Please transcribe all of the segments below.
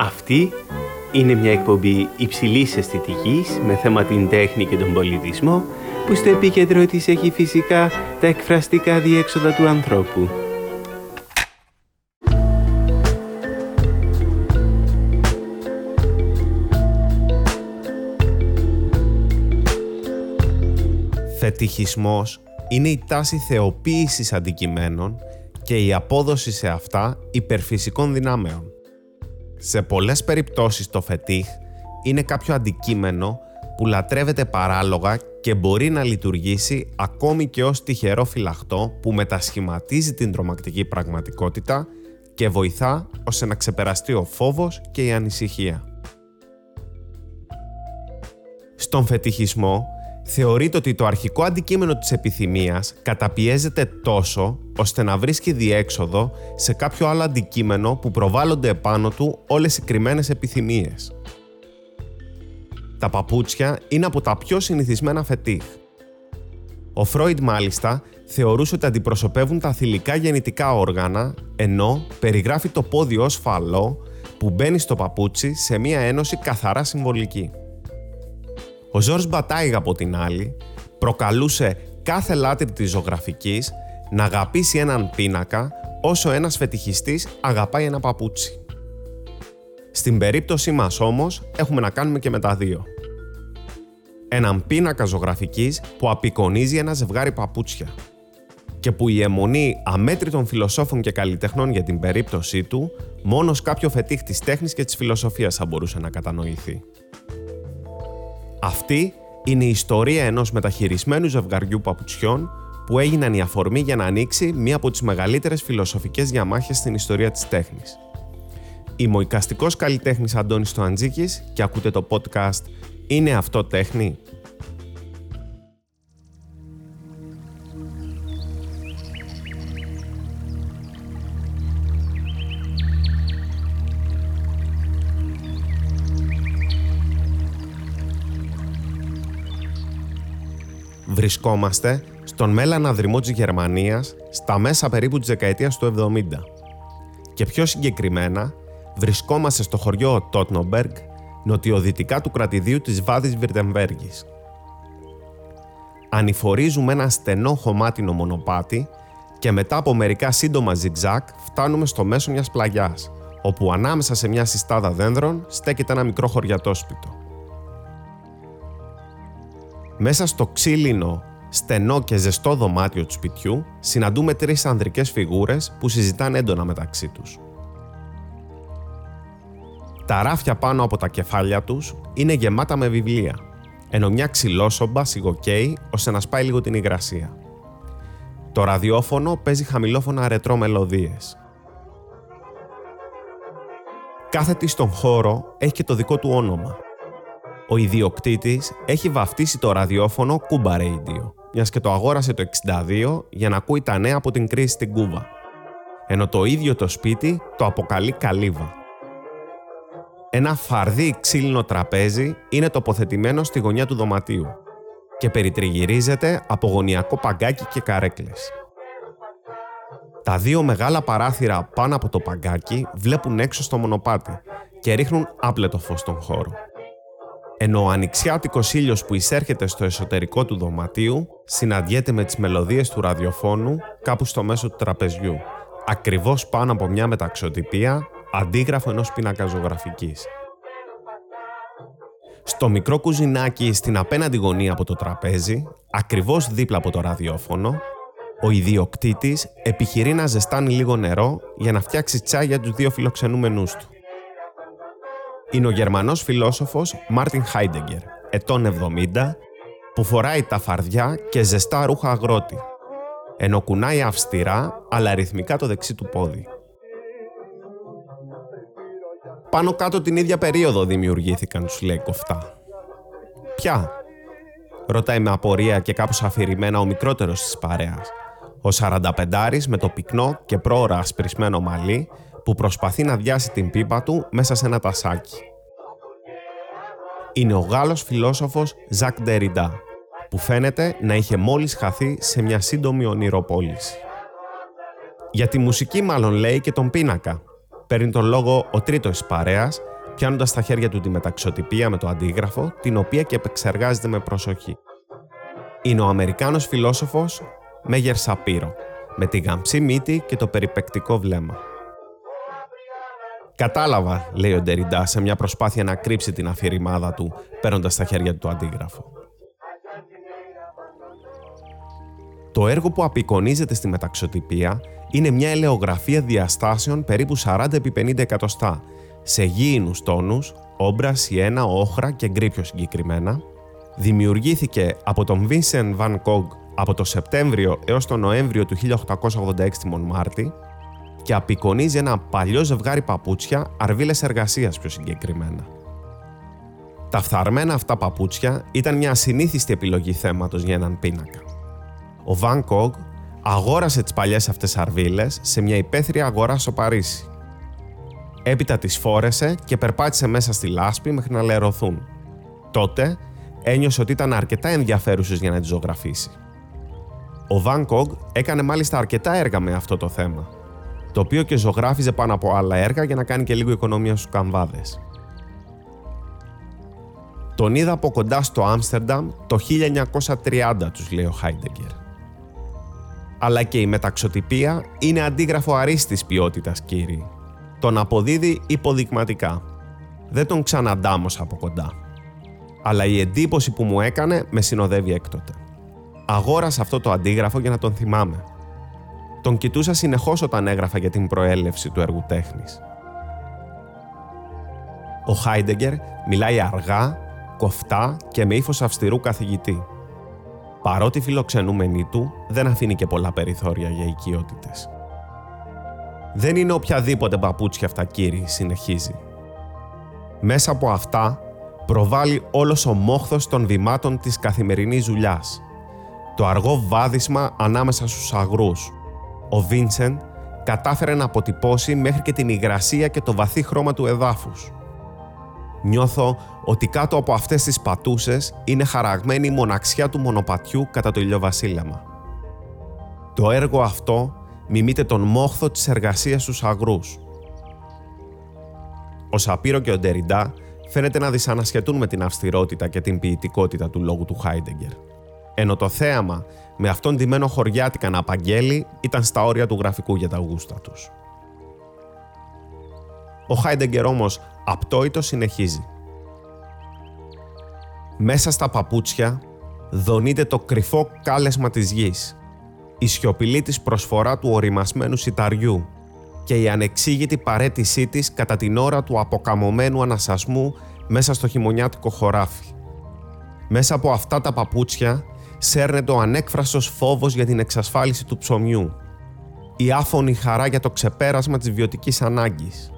Αυτή είναι μια εκπομπή υψηλής αισθητικής με θέμα την τέχνη και τον πολιτισμό που στο επίκεντρο της έχει φυσικά τα εκφραστικά διέξοδα του ανθρώπου. Φετιχισμός είναι η τάση θεοποίησης αντικειμένων και η απόδοση σε αυτά υπερφυσικών δυνάμεων. Σε πολλές περιπτώσεις το φετίχ είναι κάποιο αντικείμενο που λατρεύεται παράλογα και μπορεί να λειτουργήσει ακόμη και ως τυχερό φυλαχτό που μετασχηματίζει την τρομακτική πραγματικότητα και βοηθά ώστε να ξεπεραστεί ο φόβος και η ανησυχία. Στον φετιχισμό θεωρείται ότι το αρχικό αντικείμενο της επιθυμίας καταπιέζεται τόσο ώστε να βρίσκει διέξοδο σε κάποιο άλλο αντικείμενο που προβάλλονται επάνω του όλες οι κρυμμένες επιθυμίες. Τα παπούτσια είναι από τα πιο συνηθισμένα φετίχ. Ο Φρόιντ μάλιστα θεωρούσε ότι αντιπροσωπεύουν τα θηλυκά γεννητικά όργανα, ενώ περιγράφει το πόδι ως φαλό που μπαίνει στο παπούτσι σε μία ένωση καθαρά συμβολική. Ο Ζόρς Μπατάιγ από την άλλη προκαλούσε κάθε λάτρη της ζωγραφικής να αγαπήσει έναν πίνακα όσο ένας φετιχιστής αγαπάει ένα παπούτσι. Στην περίπτωσή μας όμως έχουμε να κάνουμε και με τα δύο. Έναν πίνακα ζωγραφικής που απεικονίζει ένα ζευγάρι παπούτσια και που η αιμονή αμέτρητων φιλοσόφων και καλλιτεχνών για την περίπτωσή του μόνος κάποιο φετίχ της τέχνης και της φιλοσοφίας θα μπορούσε να κατανοηθεί. Αυτή είναι η ιστορία ενός μεταχειρισμένου ζευγαριού παπουτσιών που έγιναν η αφορμή για να ανοίξει μία από τις μεγαλύτερες φιλοσοφικές διαμάχες στην ιστορία της τέχνης. Είμαι ο οικαστικός καλλιτέχνης Αντώνης Τοαντζίκης και ακούτε το podcast «Είναι αυτό τέχνη» Βρισκόμαστε στον Μέλανα δρυμό της Γερμανίας στα μέσα περίπου της δεκαετίας του 70. Και πιο συγκεκριμένα, βρισκόμαστε στο χωριό Τότνομπεργκ, νοτιοδυτικά του κρατηδίου της Βάδης Βιρτεμβέργης. Ανηφορίζουμε ένα στενό χωμάτινο μονοπάτι και μετά από μερικά σύντομα ζιγζάκ φτάνουμε στο μέσο μιας πλαγιάς, όπου ανάμεσα σε μια συστάδα δένδρων στέκεται ένα μικρό χωριατόσπιτο. Μέσα στο ξύλινο, στενό και ζεστό δωμάτιο του σπιτιού συναντούμε τρεις ανδρικές φιγούρες που συζητάνε έντονα μεταξύ τους. Τα ράφια πάνω από τα κεφάλια τους είναι γεμάτα με βιβλία, ενώ μια ξυλόσομπα σιγοκαίει ώστε να σπάει λίγο την υγρασία. Το ραδιόφωνο παίζει χαμηλόφωνα ρετρό μελωδίες. Κάθε τι στον χώρο έχει και το δικό του όνομα – ο ιδιοκτήτης έχει βαφτίσει το ραδιόφωνο Cuba Radio, μιας και το αγόρασε το 62 για να ακούει τα νέα από την κρίση στην Κούβα. Ενώ το ίδιο το σπίτι το αποκαλεί Καλύβα. Ένα φαρδί ξύλινο τραπέζι είναι τοποθετημένο στη γωνιά του δωματίου και περιτριγυρίζεται από γωνιακό παγκάκι και καρέκλες. Τα δύο μεγάλα παράθυρα πάνω από το παγκάκι βλέπουν έξω στο μονοπάτι και ρίχνουν άπλετο φως στον χώρο ενώ ο ανοιξιάτικος ήλιος που εισέρχεται στο εσωτερικό του δωματίου συναντιέται με τις μελωδίες του ραδιοφώνου κάπου στο μέσο του τραπεζιού, ακριβώς πάνω από μια μεταξωτυπία αντίγραφο ενός πίνακα ζωγραφικής. Στο μικρό κουζινάκι στην απέναντι γωνία από το τραπέζι, ακριβώς δίπλα από το ραδιόφωνο, ο ιδιοκτήτης επιχειρεί να ζεστάνει λίγο νερό για να φτιάξει τσάι για τους δύο φιλοξενούμενούς του είναι ο Γερμανός φιλόσοφος Μάρτιν Χάιντεγκερ, ετών 70, που φοράει τα φαρδιά και ζεστά ρούχα αγρότη, ενώ κουνάει αυστηρά αλλά ρυθμικά το δεξί του πόδι. Πάνω κάτω την ίδια περίοδο δημιουργήθηκαν, τους λέει κοφτά. Ποια; Ρωτάει με απορία και κάπως αφηρημένα ο μικρότερος της παρέας. Ο 45 με το πυκνό και πρόωρα ασπρισμένο μαλλί που προσπαθεί να διάσει την πίπα του μέσα σε ένα τασάκι. Είναι ο Γάλλος φιλόσοφος Ζακ Ντεριντά, που φαίνεται να είχε μόλις χαθεί σε μια σύντομη ονειροπόληση. Για τη μουσική μάλλον λέει και τον πίνακα. παίρνει τον λόγο ο τρίτος της παρέας, πιάνοντας στα χέρια του τη μεταξωτυπία με το αντίγραφο, την οποία και επεξεργάζεται με προσοχή. Είναι ο Αμερικάνος φιλόσοφος Μέγερ Σαπύρο, με τη γαμψή μύτη και το περιπεκτικό βλέμμα. Κατάλαβα, λέει ο Ντεριντά σε μια προσπάθεια να κρύψει την αφηρημάδα του, παίρνοντας στα χέρια του το αντίγραφο. Το έργο που απεικονίζεται στη μεταξωτυπία είναι μια ελαιογραφία διαστάσεων περίπου 40 επί 50 εκατοστά, σε γήινους τόνους, όμπρα, σιένα, όχρα και γκρι πιο συγκεκριμένα. Δημιουργήθηκε από τον Vincent Van Gogh από το Σεπτέμβριο έως τον Νοέμβριο του 1886 στη Μονμάρτη και απεικονίζει ένα παλιό ζευγάρι παπούτσια, αρβίλες εργασίας πιο συγκεκριμένα. Τα φθαρμένα αυτά παπούτσια ήταν μια ασυνήθιστη επιλογή θέματος για έναν πίνακα. Ο Βαν Κόγκ αγόρασε τις παλιές αυτές αρβίλες σε μια υπαίθρια αγορά στο Παρίσι. Έπειτα τις φόρεσε και περπάτησε μέσα στη λάσπη μέχρι να λερωθούν. Τότε ένιωσε ότι ήταν αρκετά ενδιαφέρουσες για να τις ζωγραφίσει. Ο Βαν Κόγκ έκανε μάλιστα αρκετά έργα με αυτό το θέμα, το οποίο και ζωγράφιζε πάνω από άλλα έργα για να κάνει και λίγο οικονομία στους καμβάδες. Τον είδα από κοντά στο Άμστερνταμ το 1930, τους λέει ο Χάιντεγκερ. Αλλά και η μεταξωτυπία είναι αντίγραφο αρίστης ποιότητας, κύριοι. Τον αποδίδει υποδειγματικά. Δεν τον ξαναντάμωσα από κοντά. Αλλά η εντύπωση που μου έκανε με συνοδεύει έκτοτε. Αγόρασα αυτό το αντίγραφο για να τον θυμάμαι. Τον κοιτούσα συνεχώς όταν έγραφα για την προέλευση του έργου τέχνης. Ο Χάιντεγκερ μιλάει αργά, κοφτά και με ύφος αυστηρού καθηγητή. Παρότι φιλοξενούμενη του, δεν αφήνει και πολλά περιθώρια για οικειότητες. Δεν είναι οποιαδήποτε παπούτσια αυτά, κύριοι, συνεχίζει. Μέσα από αυτά προβάλλει όλος ο μόχθος των βημάτων της καθημερινής δουλειάς. Το αργό βάδισμα ανάμεσα στους αγρούς. Ο Βίνσεν κατάφερε να αποτυπώσει μέχρι και την υγρασία και το βαθύ χρώμα του εδάφους. Νιώθω ότι κάτω από αυτές τις πατούσες είναι χαραγμένη η μοναξιά του μονοπατιού κατά το ηλιοβασίλεμα. Το έργο αυτό μιμείται τον μόχθο της εργασίας στους αγρούς. Ο Σαπύρο και ο Ντεριντά φαίνεται να δυσανασχετούν με την αυστηρότητα και την ποιητικότητα του λόγου του Χάιντεγκερ. Ενώ το θέαμα με αυτόν ντυμένο χωριάτικα να απαγγέλει ήταν στα όρια του γραφικού για τα γούστα τους. Ο Χάιντεγκερ όμως απτόητος συνεχίζει. Μέσα στα παπούτσια δονείται το κρυφό κάλεσμα της γης, η σιωπηλή της προσφορά του οριμασμένου σιταριού και η ανεξήγητη παρέτησή της κατά την ώρα του αποκαμωμένου ανασασμού μέσα στο χειμωνιάτικο χωράφι. Μέσα από αυτά τα παπούτσια σέρνεται ο ανέκφραστος φόβος για την εξασφάλιση του ψωμιού, η άφωνη χαρά για το ξεπέρασμα της βιωτικής ανάγκης,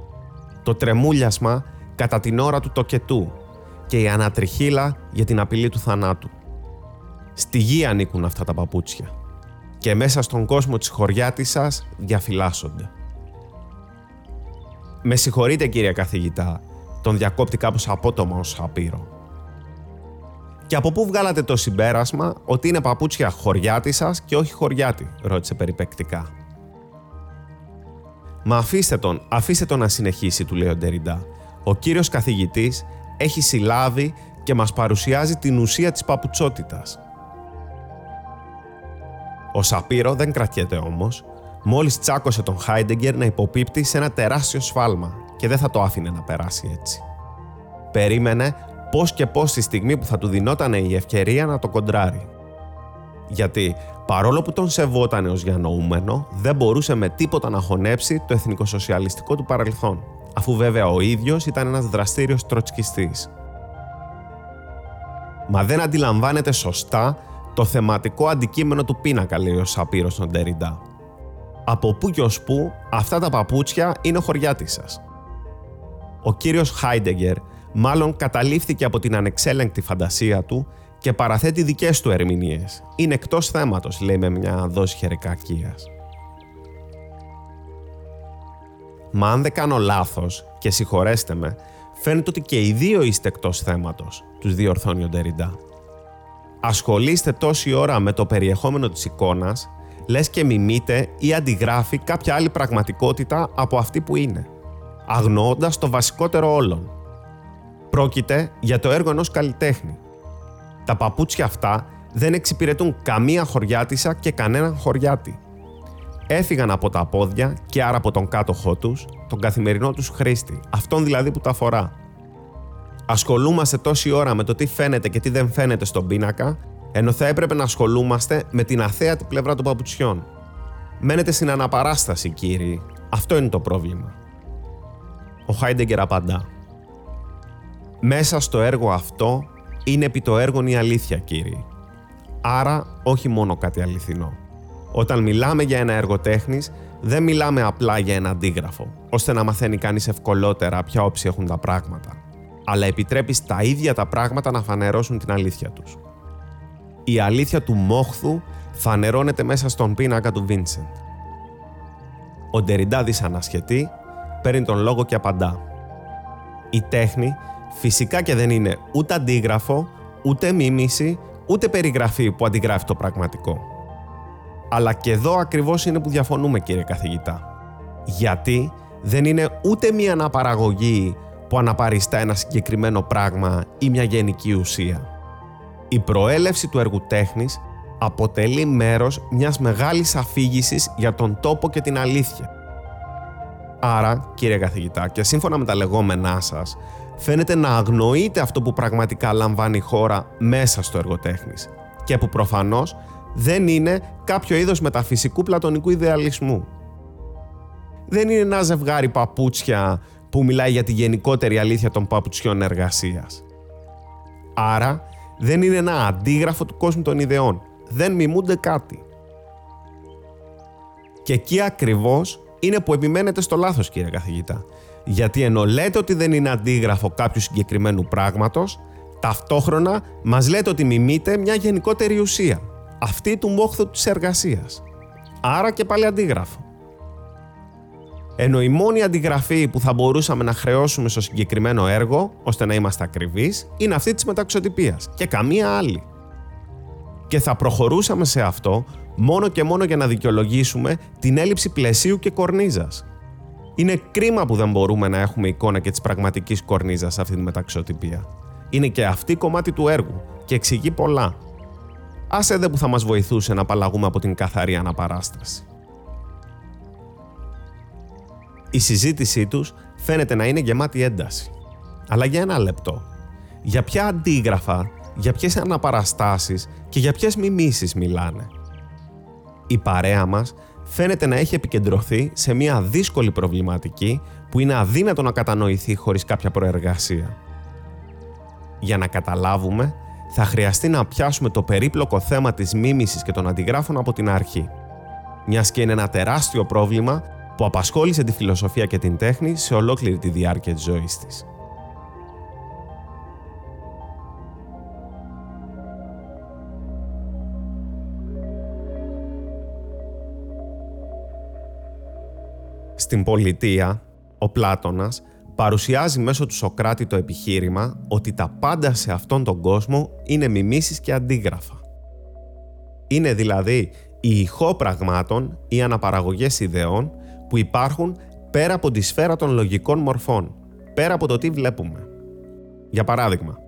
το τρεμούλιασμα κατά την ώρα του τοκετού και η ανατριχίλα για την απειλή του θανάτου. Στη γη ανήκουν αυτά τα παπούτσια και μέσα στον κόσμο της χωριάτης σας διαφυλάσσονται. Με συγχωρείτε κύριε καθηγητά, τον διακόπτει κάπως απότομα ως Σαπύρο. Και από πού βγάλατε το συμπέρασμα ότι είναι παπούτσια χωριάτη σας και όχι χωριάτη, ρώτησε περιπεκτικά. Μα αφήστε τον, αφήστε τον να συνεχίσει, του λέει ο Ντεριντά. Ο κύριος καθηγητής έχει συλλάβει και μας παρουσιάζει την ουσία της παπουτσότητας. Ο Σαπύρο δεν κρατιέται όμως, μόλις τσάκωσε τον Χάιντεγκερ να υποπίπτει σε ένα τεράστιο σφάλμα και δεν θα το άφηνε να περάσει έτσι. Περίμενε πώς και πώς τη στιγμή που θα του δινόταν η ευκαιρία να το κοντράρει. Γιατί παρόλο που τον σεβόταν ως διανοούμενο, δεν μπορούσε με τίποτα να χωνέψει το εθνικοσοσιαλιστικό του παρελθόν, αφού βέβαια ο ίδιος ήταν ένας δραστήριος τροτσκιστής. Μα δεν αντιλαμβάνεται σωστά το θεματικό αντικείμενο του πίνακα, λέει ο Σαπύρος στον Τεριντά. Από πού και ως πού αυτά τα παπούτσια είναι χωριάτη σας. Ο κύριος Χάιντεγκερ μάλλον καταλήφθηκε από την ανεξέλεγκτη φαντασία του και παραθέτει δικές του ερμηνείες. Είναι εκτός θέματος, λέει με μια δόση χερικακίας. Μα αν δεν κάνω λάθος, και συγχωρέστε με, φαίνεται ότι και οι δύο είστε εκτός θέματος, τους διορθώνει ο Ντεριντά. Ασχολείστε τόση ώρα με το περιεχόμενο της εικόνας, λες και μιμείτε ή αντιγράφει κάποια άλλη πραγματικότητα από αυτή που είναι. αγνοώντας το βασικότερο όλων. Πρόκειται για το έργο ενός καλλιτέχνη. Τα παπούτσια αυτά δεν εξυπηρετούν καμία χωριάτισα και κανέναν χωριάτη. Έφυγαν από τα πόδια και άρα από τον κάτοχό τους, τον καθημερινό τους χρήστη, αυτόν δηλαδή που τα φορά. Ασχολούμαστε τόση ώρα με το τι φαίνεται και τι δεν φαίνεται στον πίνακα, ενώ θα έπρεπε να ασχολούμαστε με την αθέατη πλευρά των παπουτσιών. Μένετε στην αναπαράσταση, κύριοι. Αυτό είναι το πρόβλημα. Ο Χάιντεγκερ απαντά. Μέσα στο έργο αυτό είναι επί το έργο η αλήθεια, κύριοι. Άρα, όχι μόνο κάτι αληθινό. Όταν μιλάμε για ένα έργο τέχνης, δεν μιλάμε απλά για ένα αντίγραφο, ώστε να μαθαίνει κανείς ευκολότερα ποια όψη έχουν τα πράγματα, αλλά επιτρέπει τα ίδια τα πράγματα να φανερώσουν την αλήθεια τους. Η αλήθεια του μόχθου φανερώνεται μέσα στον πίνακα του Βίνσεντ. Ο Ντεριντά δυσανασχετεί, παίρνει τον λόγο και απαντά. Η τέχνη φυσικά και δεν είναι ούτε αντίγραφο, ούτε μίμηση, ούτε περιγραφή που αντιγράφει το πραγματικό. Αλλά και εδώ ακριβώς είναι που διαφωνούμε κύριε καθηγητά. Γιατί δεν είναι ούτε μία αναπαραγωγή που αναπαριστά ένα συγκεκριμένο πράγμα ή μια γενική ουσία. Η προέλευση του έργου τέχνης αποτελεί μέρος μιας μεγάλης αφήγησης για τον τόπο και την αλήθεια. Άρα, κύριε καθηγητά, και σύμφωνα με τα λεγόμενά σας, φαίνεται να αγνοείτε αυτό που πραγματικά λαμβάνει η χώρα μέσα στο έργο τέχνης και που προφανώς δεν είναι κάποιο είδος μεταφυσικού πλατωνικού ιδεαλισμού. Δεν είναι ένα ζευγάρι παπούτσια που μιλάει για τη γενικότερη αλήθεια των παπουτσιών εργασίας. Άρα, δεν είναι ένα αντίγραφο του κόσμου των ιδεών. Δεν μιμούνται κάτι. Και εκεί ακριβώς είναι που επιμένετε στο λάθος κύριε καθηγητά. Γιατί ενώ λέτε ότι δεν είναι αντίγραφο κάποιου συγκεκριμένου πράγματος, ταυτόχρονα μας λέτε ότι μιμείτε μια γενικότερη ουσία. Αυτή του μόχθου της εργασίας. Άρα και πάλι αντίγραφο. Ενώ η μόνη αντιγραφή που θα μπορούσαμε να χρεώσουμε στο συγκεκριμένο έργο, ώστε να είμαστε ακριβείς, είναι αυτή της μεταξωτυπίας και καμία άλλη. Και θα προχωρούσαμε σε αυτό μόνο και μόνο για να δικαιολογήσουμε την έλλειψη πλαισίου και κορνίζας. Είναι κρίμα που δεν μπορούμε να έχουμε εικόνα και της πραγματικής κορνίζας σε αυτή τη μεταξωτυπία. Είναι και αυτή κομμάτι του έργου και εξηγεί πολλά. Άσε δε που θα μας βοηθούσε να απαλλαγούμε από την καθαρή αναπαράσταση. Η συζήτησή τους φαίνεται να είναι γεμάτη ένταση. Αλλά για ένα λεπτό. Για ποια αντίγραφα, για ποιες αναπαραστάσεις και για ποιες μιμήσεις μιλάνε. Η παρέα μας φαίνεται να έχει επικεντρωθεί σε μια δύσκολη προβληματική που είναι αδύνατο να κατανοηθεί χωρίς κάποια προεργασία. Για να καταλάβουμε, θα χρειαστεί να πιάσουμε το περίπλοκο θέμα της μίμησης και των αντιγράφων από την αρχή. Μιας και είναι ένα τεράστιο πρόβλημα που απασχόλησε τη φιλοσοφία και την τέχνη σε ολόκληρη τη διάρκεια της ζωής της. Στην πολιτεία, ο Πλάτωνας παρουσιάζει μέσω του Σοκράτη το επιχείρημα ότι τα πάντα σε αυτόν τον κόσμο είναι μιμήσεις και αντίγραφα. Είναι δηλαδή η ηχό πραγμάτων ή αναπαραγωγές ιδεών που υπάρχουν πέρα από τη σφαίρα των λογικών μορφών, πέρα από το τι βλέπουμε. Για παράδειγμα,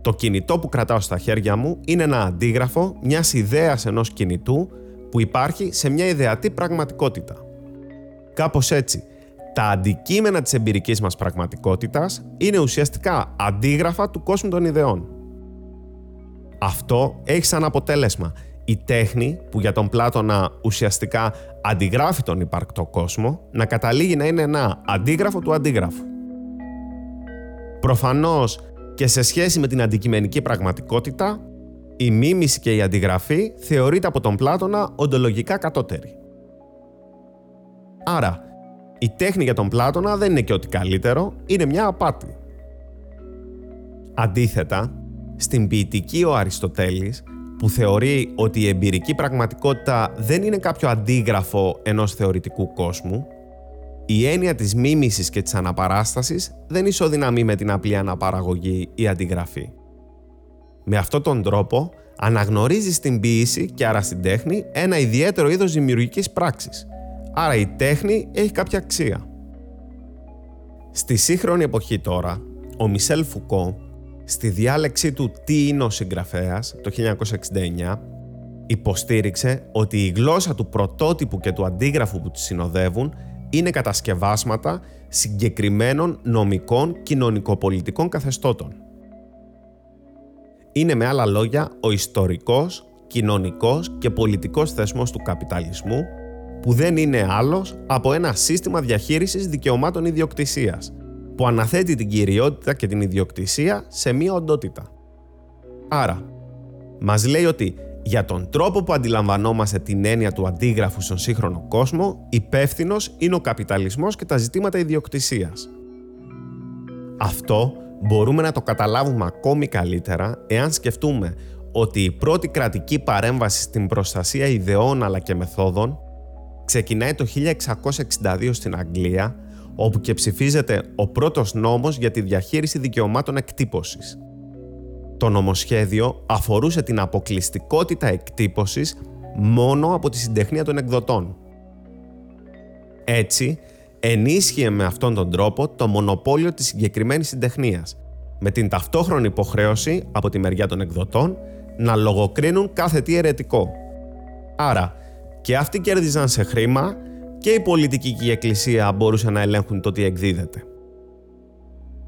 το κινητό που κρατάω στα χέρια μου είναι ένα αντίγραφο μιας ιδέας ενός κινητού που υπάρχει σε μια ιδεατή πραγματικότητα. Κάπως έτσι, τα αντικείμενα της εμπειρικής μας πραγματικότητας είναι ουσιαστικά αντίγραφα του κόσμου των ιδεών. Αυτό έχει σαν αποτέλεσμα η τέχνη που για τον Πλάτωνα ουσιαστικά αντιγράφει τον υπαρκτό κόσμο να καταλήγει να είναι ένα αντίγραφο του αντίγραφου. Προφανώς και σε σχέση με την αντικειμενική πραγματικότητα, η μίμηση και η αντιγραφή θεωρείται από τον Πλάτωνα οντολογικά κατώτερη. Άρα, η τέχνη για τον Πλάτωνα δεν είναι και ότι καλύτερο, είναι μια απάτη. Αντίθετα, στην ποιητική ο Αριστοτέλης που θεωρεί ότι η εμπειρική πραγματικότητα δεν είναι κάποιο αντίγραφο ενός θεωρητικού κόσμου, η έννοια της μίμησης και της αναπαράστασης δεν ισοδυναμεί με την απλή αναπαραγωγή ή αντιγραφή. Με αυτόν τον τρόπο αναγνωρίζει στην ποίηση και άρα στην τέχνη ένα ιδιαίτερο είδος δημιουργικής πράξης. Άρα η τέχνη έχει κάποια αξία. Στη σύγχρονη εποχή τώρα, ο Μισελ Φουκό, στη διάλεξή του «Τι είναι ο συγγραφέας» το 1969, υποστήριξε ότι η γλώσσα του πρωτότυπου και του αντίγραφου που της συνοδεύουν είναι κατασκευάσματα συγκεκριμένων νομικών κοινωνικοπολιτικών καθεστώτων. Είναι με άλλα λόγια ο ιστορικός, κοινωνικός και πολιτικός θεσμός του καπιταλισμού που δεν είναι άλλος από ένα σύστημα διαχείρισης δικαιωμάτων ιδιοκτησίας που αναθέτει την κυριότητα και την ιδιοκτησία σε μία οντότητα. Άρα, μας λέει ότι για τον τρόπο που αντιλαμβανόμαστε την έννοια του αντίγραφου στον σύγχρονο κόσμο, υπεύθυνος είναι ο καπιταλισμός και τα ζητήματα ιδιοκτησίας. Αυτό μπορούμε να το καταλάβουμε ακόμη καλύτερα εάν σκεφτούμε ότι η πρώτη κρατική παρέμβαση στην προστασία ιδεών αλλά και μεθόδων ξεκινάει το 1662 στην Αγγλία όπου και ψηφίζεται ο πρώτος νόμος για τη διαχείριση δικαιωμάτων εκτύπωσης. Το νομοσχέδιο αφορούσε την αποκλειστικότητα εκτύπωσης μόνο από τη συντεχνία των εκδοτών. Έτσι, ενίσχυε με αυτόν τον τρόπο το μονοπόλιο της συγκεκριμένης συντεχνίας, με την ταυτόχρονη υποχρέωση από τη μεριά των εκδοτών να λογοκρίνουν κάθε τι αιρετικό. Άρα, και αυτοί κέρδιζαν σε χρήμα και η πολιτική και η εκκλησία μπορούσαν να ελέγχουν το τι εκδίδεται.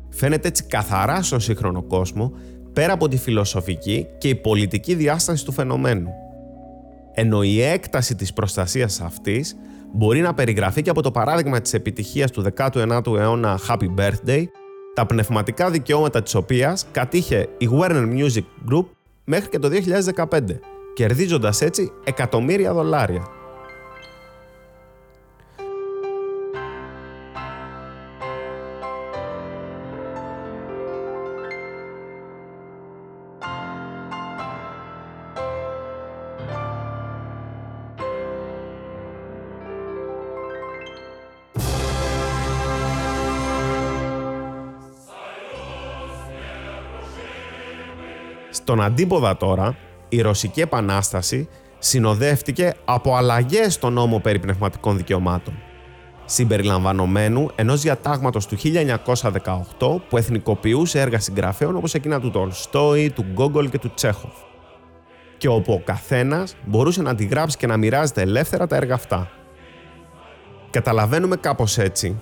Φαίνεται έτσι καθαρά στον σύγχρονο κόσμο πέρα από τη φιλοσοφική και η πολιτική διάσταση του φαινομένου. Ενώ η έκταση της προστασίας αυτής μπορεί να περιγραφεί και από το παράδειγμα της επιτυχίας του 19ου αιώνα Happy Birthday, τα πνευματικά δικαιώματα της οποίας κατήχε η Warner Music Group μέχρι και το 2015, κερδίζοντας έτσι εκατομμύρια δολάρια. Στον αντίποδα τώρα, η Ρωσική Επανάσταση συνοδεύτηκε από αλλαγές στον νόμο περί πνευματικών δικαιωμάτων, συμπεριλαμβανομένου ενός διατάγματος του 1918 που εθνικοποιούσε έργα συγγραφέων όπως εκείνα του Τολστόη, του Γκόγκολ και του Τσέχοφ και όπου ο καθένας μπορούσε να αντιγράψει και να μοιράζεται ελεύθερα τα έργα αυτά. Καταλαβαίνουμε κάπως έτσι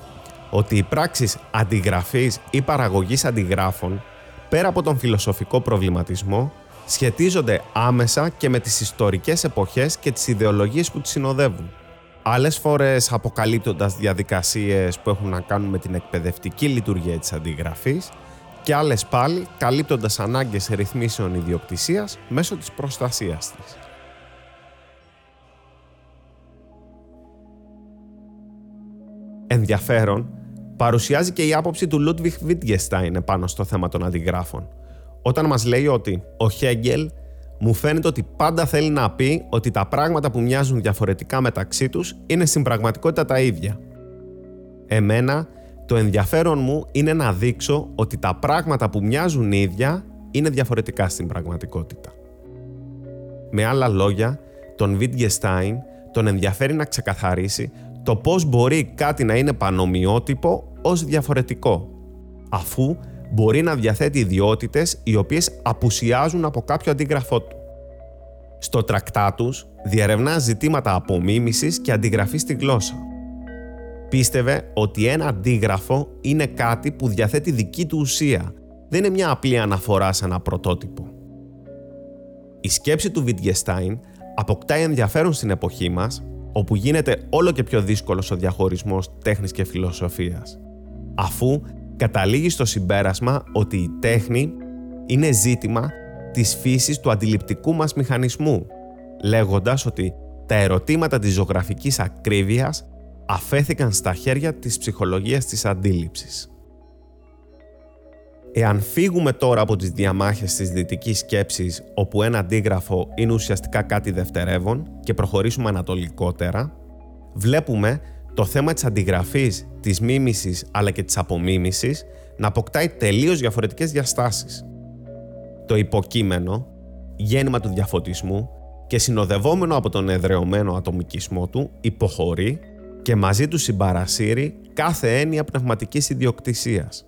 ότι οι πράξεις αντιγραφής ή παραγωγής αντιγράφων πέρα από τον φιλοσοφικό προβληματισμό, σχετίζονται άμεσα και με τις ιστορικές εποχές και τις ιδεολογίες που τις συνοδεύουν. Άλλες φορές αποκαλύπτοντας διαδικασίες που έχουν να κάνουν με την εκπαιδευτική λειτουργία της αντιγραφής και άλλες πάλι καλύπτοντας ανάγκες ρυθμίσεων ιδιοκτησίας μέσω της προστασίας της. Ενδιαφέρον παρουσιάζει και η άποψη του Λούτβιχ Wittgenstein επάνω στο θέμα των αντιγράφων. Όταν μας λέει ότι ο Χέγγελ μου φαίνεται ότι πάντα θέλει να πει ότι τα πράγματα που μοιάζουν διαφορετικά μεταξύ τους είναι στην πραγματικότητα τα ίδια. Εμένα, το ενδιαφέρον μου είναι να δείξω ότι τα πράγματα που μοιάζουν ίδια είναι διαφορετικά στην πραγματικότητα. Με άλλα λόγια, τον Wittgenstein τον ενδιαφέρει να ξεκαθαρίσει το πώς μπορεί κάτι να είναι πανομοιότυπο ως διαφορετικό, αφού μπορεί να διαθέτει ιδιότητες οι οποίες απουσιάζουν από κάποιο αντίγραφό του. Στο τρακτά τους διαρευνά ζητήματα απομίμησης και αντιγραφή στη γλώσσα. Πίστευε ότι ένα αντίγραφο είναι κάτι που διαθέτει δική του ουσία, δεν είναι μια απλή αναφορά σε ένα πρωτότυπο. Η σκέψη του Wittgenstein αποκτάει ενδιαφέρον στην εποχή μας, όπου γίνεται όλο και πιο δύσκολος ο διαχωρισμός τέχνης και φιλοσοφίας αφού καταλήγει στο συμπέρασμα ότι η τέχνη είναι ζήτημα της φύσης του αντιληπτικού μας μηχανισμού, λέγοντας ότι τα ερωτήματα της ζωγραφικής ακρίβειας αφέθηκαν στα χέρια της ψυχολογίας της αντίληψης. Εάν φύγουμε τώρα από τις διαμάχες της δυτικής σκέψης όπου ένα αντίγραφο είναι ουσιαστικά κάτι δευτερεύον και προχωρήσουμε ανατολικότερα, βλέπουμε το θέμα της αντιγραφής, της μίμησης αλλά και της απομίμησης να αποκτάει τελείως διαφορετικές διαστάσεις. Το υποκείμενο, γέννημα του διαφωτισμού και συνοδευόμενο από τον εδρεωμένο ατομικισμό του, υποχωρεί και μαζί του συμπαρασύρει κάθε έννοια πνευματικής ιδιοκτησίας.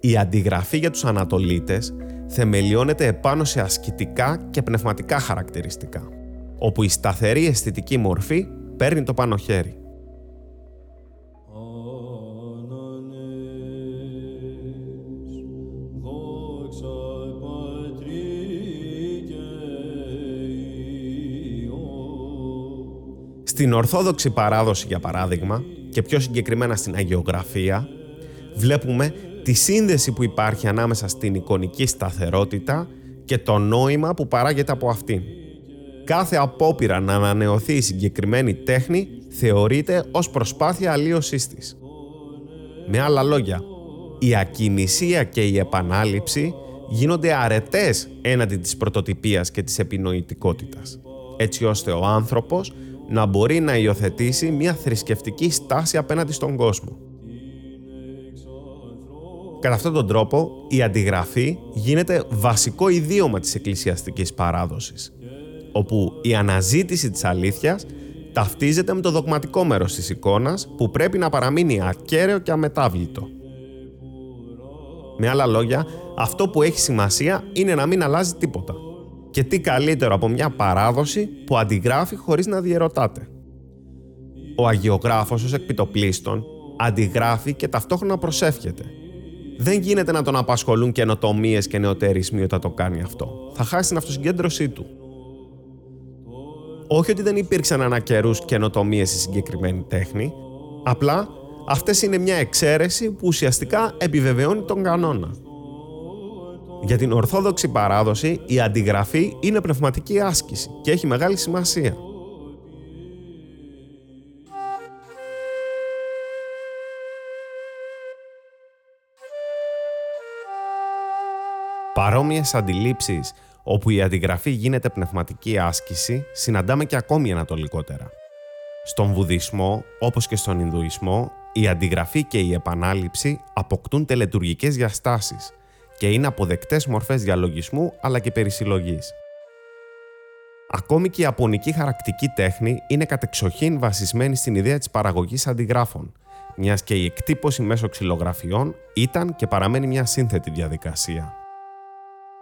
Η αντιγραφή για τους Ανατολίτες θεμελιώνεται επάνω σε ασκητικά και πνευματικά χαρακτηριστικά, όπου η σταθερή αισθητική μορφή παίρνει το πάνω χέρι. Στην Ορθόδοξη παράδοση, για παράδειγμα, και πιο συγκεκριμένα στην Αγιογραφία, βλέπουμε τη σύνδεση που υπάρχει ανάμεσα στην εικονική σταθερότητα και το νόημα που παράγεται από αυτήν. Κάθε απόπειρα να ανανεωθεί η συγκεκριμένη τέχνη θεωρείται ως προσπάθεια αλλίωσής της. Με άλλα λόγια, η ακινησία και η επανάληψη γίνονται αρετές έναντι της πρωτοτυπίας και της επινοητικότητας, έτσι ώστε ο άνθρωπος να μπορεί να υιοθετήσει μια θρησκευτική στάση απέναντι στον κόσμο. Κατά αυτόν τον τρόπο, η αντιγραφή γίνεται βασικό ιδίωμα της εκκλησιαστικής παράδοσης, όπου η αναζήτηση της αλήθειας ταυτίζεται με το δογματικό μέρος της εικόνας που πρέπει να παραμείνει ακέραιο και αμετάβλητο. Με άλλα λόγια, αυτό που έχει σημασία είναι να μην αλλάζει τίποτα. Και τι καλύτερο από μια παράδοση που αντιγράφει χωρίς να διαιρωτάται. Ο αγιογράφος ως εκπιτοπλίστων αντιγράφει και ταυτόχρονα προσεύχεται. Δεν γίνεται να τον απασχολούν καινοτομίες και νεοτερισμοί όταν το κάνει αυτό. Θα χάσει την αυτοσυγκέντρωσή του. Όχι ότι δεν υπήρξαν ανά καιρού καινοτομίε στη συγκεκριμένη τέχνη, απλά αυτές είναι μια εξαίρεση που ουσιαστικά επιβεβαιώνει τον κανόνα. Για την Ορθόδοξη παράδοση, η αντιγραφή είναι πνευματική άσκηση και έχει μεγάλη σημασία. Παρόμοιες αντιλήψεις όπου η αντιγραφή γίνεται πνευματική άσκηση συναντάμε και ακόμη ανατολικότερα. Στον Βουδισμό, όπως και στον Ινδουισμό, η αντιγραφή και η επανάληψη αποκτούν τελετουργικές διαστάσεις – και είναι αποδεκτές μορφές διαλογισμού αλλά και περισυλλογής. Ακόμη και η απονική χαρακτική τέχνη είναι κατεξοχήν βασισμένη στην ιδέα της παραγωγής αντιγράφων, μιας και η εκτύπωση μέσω ξυλογραφιών ήταν και παραμένει μια σύνθετη διαδικασία.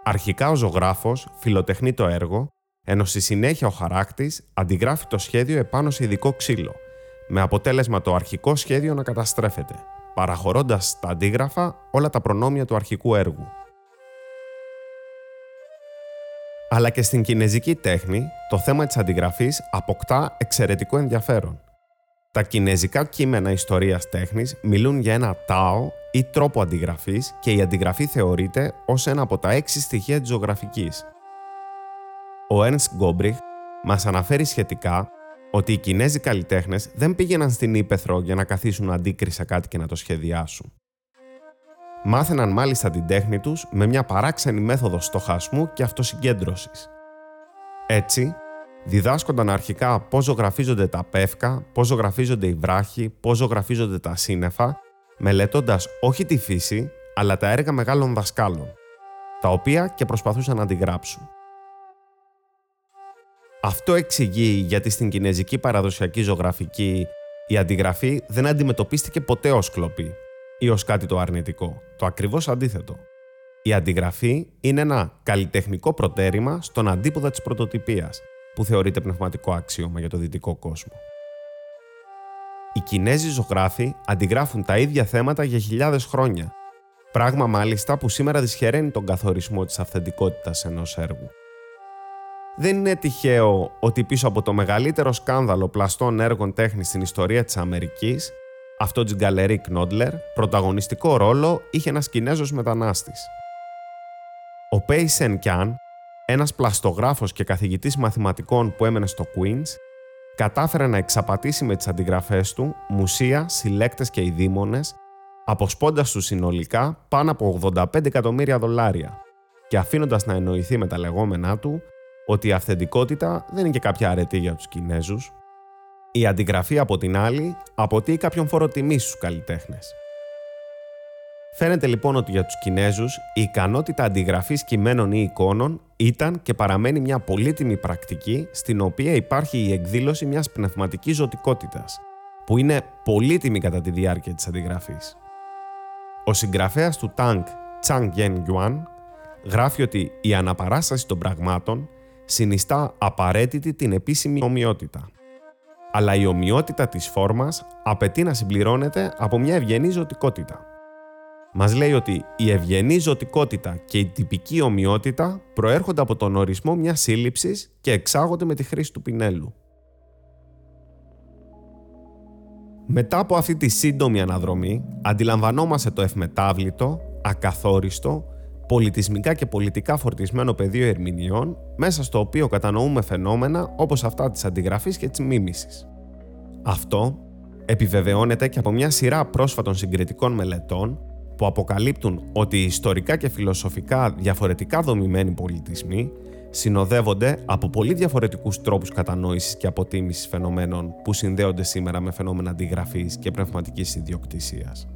Αρχικά ο ζωγράφος φιλοτεχνεί το έργο, ενώ στη συνέχεια ο χαράκτης αντιγράφει το σχέδιο επάνω σε ειδικό ξύλο, με αποτέλεσμα το αρχικό σχέδιο να καταστρέφεται, παραχωρώντας στα αντίγραφα όλα τα προνόμια του αρχικού έργου. Αλλά και στην κινέζικη τέχνη, το θέμα της αντιγραφής αποκτά εξαιρετικό ενδιαφέρον. Τα κινέζικα κείμενα ιστορίας τέχνης μιλούν για ένα τάο ή τρόπο αντιγραφής και η αντιγραφή θεωρείται ως ένα από τα έξι στοιχεία της ζωγραφικής. Ο Ernst Γκόμπριχ μας αναφέρει σχετικά ότι οι Κινέζοι καλλιτέχνες δεν πήγαιναν στην Ήπεθρο για να καθίσουν αντίκρισα κάτι και να το σχεδιάσουν. Μάθαιναν μάλιστα την τέχνη τους με μια παράξενη μέθοδο στοχασμού και αυτοσυγκέντρωσης. Έτσι, διδάσκονταν αρχικά πώς ζωγραφίζονται τα πεύκα, πώς ζωγραφίζονται οι βράχοι, πώς ζωγραφίζονται τα σύννεφα, μελετώντας όχι τη φύση, αλλά τα έργα μεγάλων δασκάλων, τα οποία και προσπαθούσαν να αντιγράψουν. Αυτό εξηγεί γιατί στην κινέζικη παραδοσιακή ζωγραφική η αντιγραφή δεν αντιμετωπίστηκε ποτέ ως κλοπή ή ως κάτι το αρνητικό. Το ακριβώς αντίθετο. Η αντιγραφή είναι ένα καλλιτεχνικό προτέρημα στον αντίποδα της πρωτοτυπίας, που θεωρείται πνευματικό αξίωμα για το δυτικό κόσμο. Οι Κινέζοι ζωγράφοι αντιγράφουν τα ίδια θέματα για χιλιάδες χρόνια, πράγμα μάλιστα που σήμερα δυσχεραίνει τον καθορισμό της αυθεντικότητας ενός έργου. Δεν είναι τυχαίο ότι πίσω από το μεγαλύτερο σκάνδαλο πλαστών έργων τέχνης στην ιστορία της Αμερικής, αυτό της Γκαλερί Knodler, πρωταγωνιστικό ρόλο είχε ένας Κινέζος μετανάστης. Ο Πέι Σεν Κιάν, ένας πλαστογράφος και καθηγητής μαθηματικών που έμενε στο Queens, κατάφερε να εξαπατήσει με τις αντιγραφές του μουσεία, συλλέκτες και ειδήμονες, αποσπώντας τους συνολικά πάνω από 85 εκατομμύρια δολάρια και αφήνοντας να εννοηθεί με τα λεγόμενά του ότι η αυθεντικότητα δεν είναι και κάποια αρετή για τους Κινέζους. Η αντιγραφή από την άλλη αποτείει κάποιον φόρο τιμή στους καλλιτέχνες. Φαίνεται λοιπόν ότι για τους Κινέζους η ικανότητα αντιγραφής κειμένων ή εικόνων ήταν και παραμένει μια πολύτιμη πρακτική στην οποία υπάρχει η εκδήλωση μιας πνευματικής ζωτικότητας, που είναι πολύτιμη κατά τη διάρκεια της αντιγραφής. Ο συγγραφέας του Τάγκ, Chang Yen Yuan, γράφει ότι η αναπαράσταση των πραγμάτων συνιστά απαραίτητη την επίσημη ομοιότητα. Αλλά η ομοιότητα της φόρμας απαιτεί να συμπληρώνεται από μια ευγενή ζωτικότητα. Μας λέει ότι η ευγενή ζωτικότητα και η τυπική ομοιότητα προέρχονται από τον ορισμό μιας σύλληψης και εξάγονται με τη χρήση του πινέλου. Μετά από αυτή τη σύντομη αναδρομή, αντιλαμβανόμαστε το ευμετάβλητο, ακαθόριστο, πολιτισμικά και πολιτικά φορτισμένο πεδίο ερμηνεών, μέσα στο οποίο κατανοούμε φαινόμενα όπως αυτά της αντιγραφής και της μίμησης. Αυτό επιβεβαιώνεται και από μια σειρά πρόσφατων συγκριτικών μελετών που αποκαλύπτουν ότι οι ιστορικά και φιλοσοφικά διαφορετικά δομημένοι πολιτισμοί συνοδεύονται από πολύ διαφορετικούς τρόπους κατανόησης και αποτίμησης φαινομένων που συνδέονται σήμερα με φαινόμενα αντιγραφής και πνευματικής ιδιοκτησίας.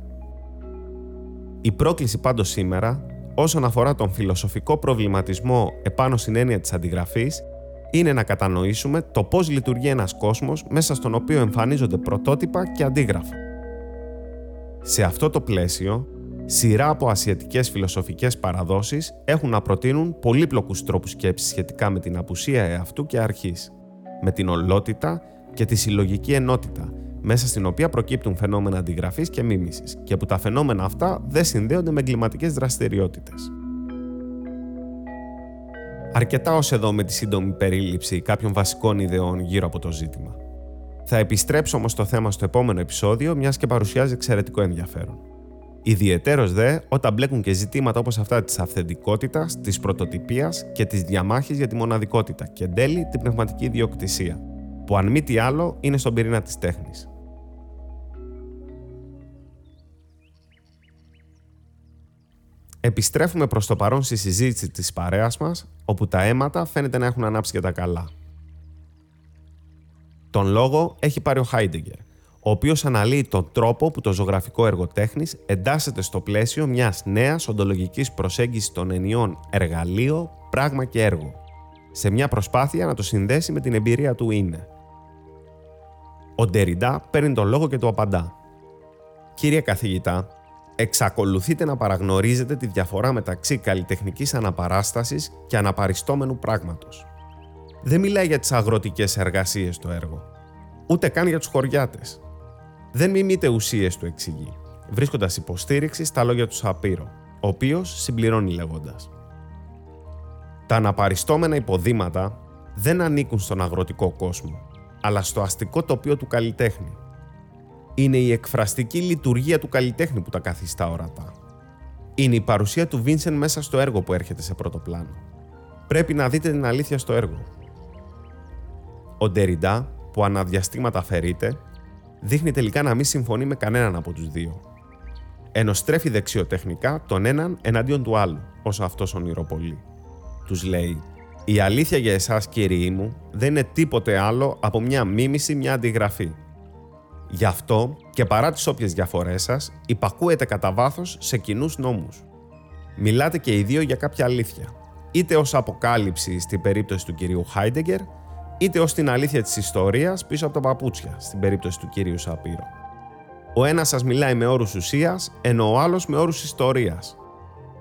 Η πρόκληση πάντως σήμερα, όσον αφορά τον φιλοσοφικό προβληματισμό επάνω στην έννοια της αντιγραφής, είναι να κατανοήσουμε το πώς λειτουργεί ένας κόσμος μέσα στον οποίο εμφανίζονται πρωτότυπα και αντίγραφα. Σε αυτό το πλαίσιο, σειρά από ασιατικές φιλοσοφικές παραδόσεις έχουν να προτείνουν πολύπλοκους τρόπους σκέψης σχετικά με την απουσία εαυτού και αρχής, με την ολότητα και τη συλλογική ενότητα, μέσα στην οποία προκύπτουν φαινόμενα αντιγραφής και μίμησης και που τα φαινόμενα αυτά δεν συνδέονται με εγκληματικές δραστηριότητες. Αρκετά ως εδώ με τη σύντομη περίληψη κάποιων βασικών ιδεών γύρω από το ζήτημα. Θα επιστρέψω όμως στο θέμα στο επόμενο επεισόδιο, μιας και παρουσιάζει εξαιρετικό ενδιαφέρον. Ιδιαιτέρως δε όταν μπλέκουν και ζητήματα όπως αυτά της αυθεντικότητας, της πρωτοτυπίας και της διαμάχης για τη μοναδικότητα και εν τέλει την πνευματική ιδιοκτησία, που αν μη τι άλλο είναι στον πυρήνα της τέχνης. Επιστρέφουμε προς το παρόν στη συζήτηση της παρέας μας, όπου τα αίματα φαίνεται να έχουν ανάψει για τα καλά. Τον λόγο έχει πάρει ο Χάιντεγκερ, ο οποίος αναλύει τον τρόπο που το ζωγραφικό έργο τέχνης εντάσσεται στο πλαίσιο μιας νέας οντολογικής προσέγγισης των ενιών εργαλείο, πράγμα και έργο, σε μια προσπάθεια να το συνδέσει με την εμπειρία του είναι. Ο Ντεριντά παίρνει τον λόγο και του απαντά. Κύριε καθηγητά, εξακολουθείτε να παραγνωρίζετε τη διαφορά μεταξύ καλλιτεχνικής αναπαράστασης και αναπαριστόμενου πράγματος. Δεν μιλάει για τις αγροτικές εργασίες το έργο, ούτε καν για τους χωριάτες δεν μιμείται ουσίες του εξηγεί, βρίσκοντας υποστήριξη στα λόγια του Σαπύρο, ο οποίος συμπληρώνει λέγοντας. Τα αναπαριστώμενα υποδήματα δεν ανήκουν στον αγροτικό κόσμο, αλλά στο αστικό τοπίο του καλλιτέχνη. Είναι η εκφραστική λειτουργία του καλλιτέχνη που τα καθιστά ορατά. Είναι η παρουσία του Βίνσεν μέσα στο έργο που έρχεται σε πρώτο πλάνο. Πρέπει να δείτε την αλήθεια στο έργο. Ο Ντεριντά, που αναδιαστήματα αφαιρείται, δείχνει τελικά να μην συμφωνεί με κανέναν από τους δύο. Ενοστρέφει δεξιοτεχνικά τον έναν εναντίον του άλλου, όσο αυτός ονειροπολεί. Τους λέει «Η αλήθεια για εσάς, κύριοι μου, δεν είναι τίποτε άλλο από μια μίμηση, μια αντιγραφή. Γι' αυτό και παρά τις όποιες διαφορές σας, υπακούετε κατά βάθος σε κοινούς νόμους. Μιλάτε και οι δύο για κάποια αλήθεια, είτε ως αποκάλυψη στην περίπτωση του κυρίου Χάιντεγκερ, είτε ως την αλήθεια της ιστορίας πίσω από τα παπούτσια, στην περίπτωση του κυρίου Σαπύρο. Ο ένας σας μιλάει με όρους ουσίας, ενώ ο άλλος με όρους ιστορίας.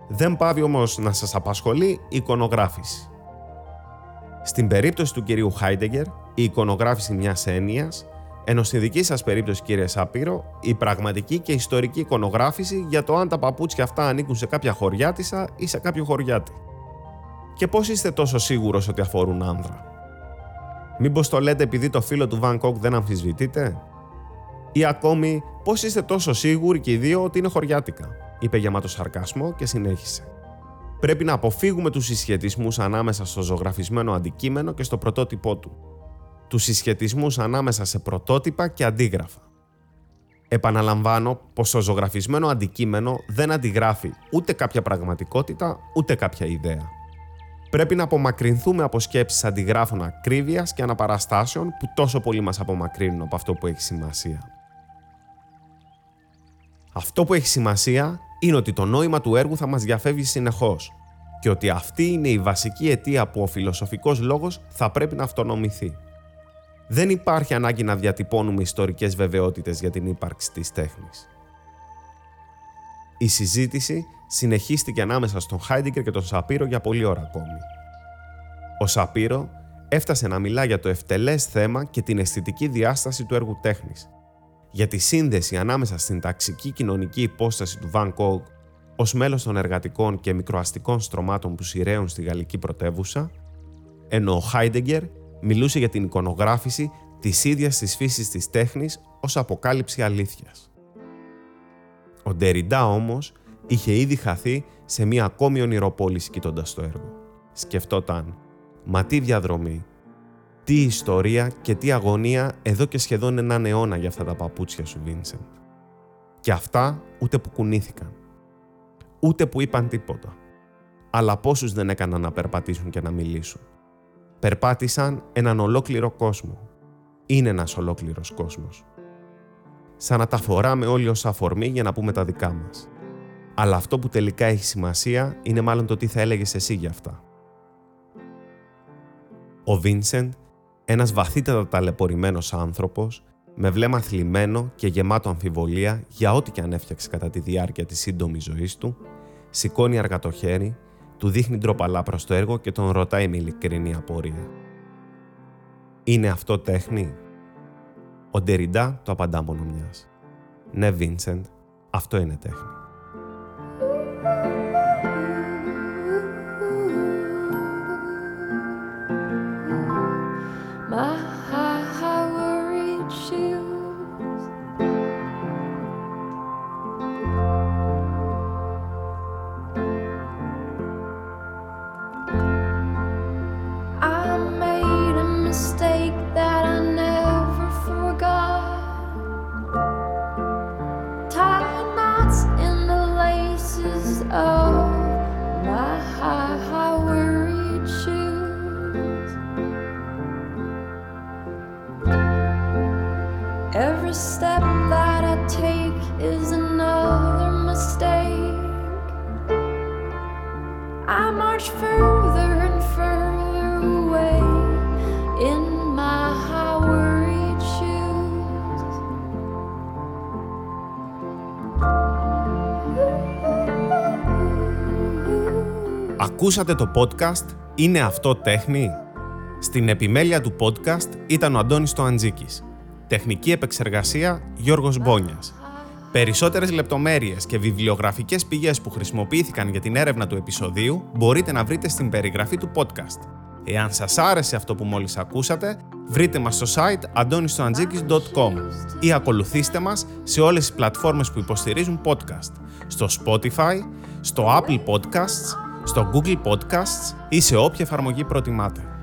Δεν πάβει όμως να σας απασχολεί η εικονογράφηση. Στην περίπτωση του κυρίου Χάιντεγκερ, η εικονογράφηση μιας έννοιας, ενώ στη δική σας περίπτωση κύριε Σαπύρο, η πραγματική και ιστορική εικονογράφηση για το αν τα παπούτσια αυτά ανήκουν σε κάποια χωριάτισα ή σε κάποιο χωριάτι. Και πώς είστε τόσο σίγουρος ότι αφορούν άνδρα; Μήπως το λέτε επειδή το φίλο του Βαν Κόκ δεν αμφισβητείτε; Ή ακόμη, πώς είστε τόσο σίγουροι και οι δύο ότι είναι χωριάτικα, είπε γεμάτο σαρκασμό και συνέχισε. Πρέπει να αποφύγουμε τους συσχετισμούς ανάμεσα στο ζωγραφισμένο αντικείμενο και στο πρωτότυπό του. Τους συσχετισμούς ανάμεσα σε πρωτότυπα και αντίγραφα. Επαναλαμβάνω πως το ζωγραφισμένο αντικείμενο δεν αντιγράφει ούτε κάποια πραγματικότητα ούτε κάποια ιδέα. Πρέπει να απομακρυνθούμε από σκέψεις αντιγράφων ακρίβειας και αναπαραστάσεων που τόσο πολύ μας απομακρύνουν από αυτό που έχει σημασία. Αυτό που έχει σημασία είναι ότι το νόημα του έργου θα μας διαφεύγει συνεχώς και ότι αυτή είναι η βασική αιτία που ο φιλοσοφικός λόγος θα πρέπει να αυτονομηθεί. δεν υπάρχει ανάγκη να διατυπώνουμε ιστορικές βεβαιότητες για την ύπαρξη της τέχνης. Η συζήτηση συνεχίστηκε ανάμεσα στον Χάιντιγκερ και τον Σαπύρο για πολλή ώρα ακόμη. Ο Σαπύρο έφτασε να μιλά για το ευτελές θέμα και την αισθητική διάσταση του έργου τέχνης, για τη σύνδεση ανάμεσα στην ταξική κοινωνική υπόσταση του Βαν Κόγκ ως μέλος των εργατικών και μικροαστικών στρωμάτων που σειραίουν στη γαλλική πρωτεύουσα, ενώ ο Χάιντεγκερ μιλούσε για την εικονογράφηση της ίδιας της φύσης της τέχνης ως αποκάλυψη αλήθειας. Ο Ντεριντά όμως είχε ήδη χαθεί σε μια ακόμη ονειροπόληση κοιτώντας το έργο. Σκεφτόταν, μα τι διαδρομή, τι ιστορία και τι αγωνία εδώ και σχεδόν έναν αιώνα για αυτά τα παπούτσια σου, Βίνσεντ. Και αυτά ούτε που κουνήθηκαν. Ούτε που είπαν τίποτα. Αλλά πόσους δεν έκαναν να περπατήσουν και να μιλήσουν. Περπάτησαν έναν ολόκληρο κόσμο. Είναι ένας ολόκληρος κόσμος. Σαν να τα φοράμε όλοι ως αφορμή για να πούμε τα δικά μας. Αλλά αυτό που τελικά έχει σημασία είναι μάλλον το τι θα έλεγες εσύ για αυτά. Ο Βίνσεντ, ένας βαθύτερα ταλαιπωρημένος άνθρωπος, με βλέμμα θλιμμένο και γεμάτο αμφιβολία για ό,τι και αν έφτιαξε κατά τη διάρκεια της σύντομης ζωής του, σηκώνει αργά το χέρι, του δείχνει ντροπαλά προς το έργο και τον ρωτάει με ειλικρινή απορία. «Είναι αυτό τέχνη» Ο Ντεριντά το απαντά μόνο μιας. «Ναι, Βίνσεντ, αυτό είναι τέχνη». Ακούσατε το podcast «Είναι αυτό τέχνη» Στην επιμέλεια του podcast ήταν ο Αντώνης Τοαντζίκης. Τεχνική επεξεργασία Γιώργος Μπόνιας. Περισσότερες λεπτομέρειες και βιβλιογραφικές πηγές που χρησιμοποιήθηκαν για την έρευνα του επεισοδίου μπορείτε να βρείτε στην περιγραφή του podcast. Εάν σας άρεσε αυτό που μόλις ακούσατε, βρείτε μας στο site antonistoantζίκης.com ή ακολουθήστε μας σε όλες τις πλατφόρμες που υποστηρίζουν podcast, στο Spotify, στο Apple Podcasts, στο Google Podcasts ή σε όποια εφαρμογή προτιμάτε.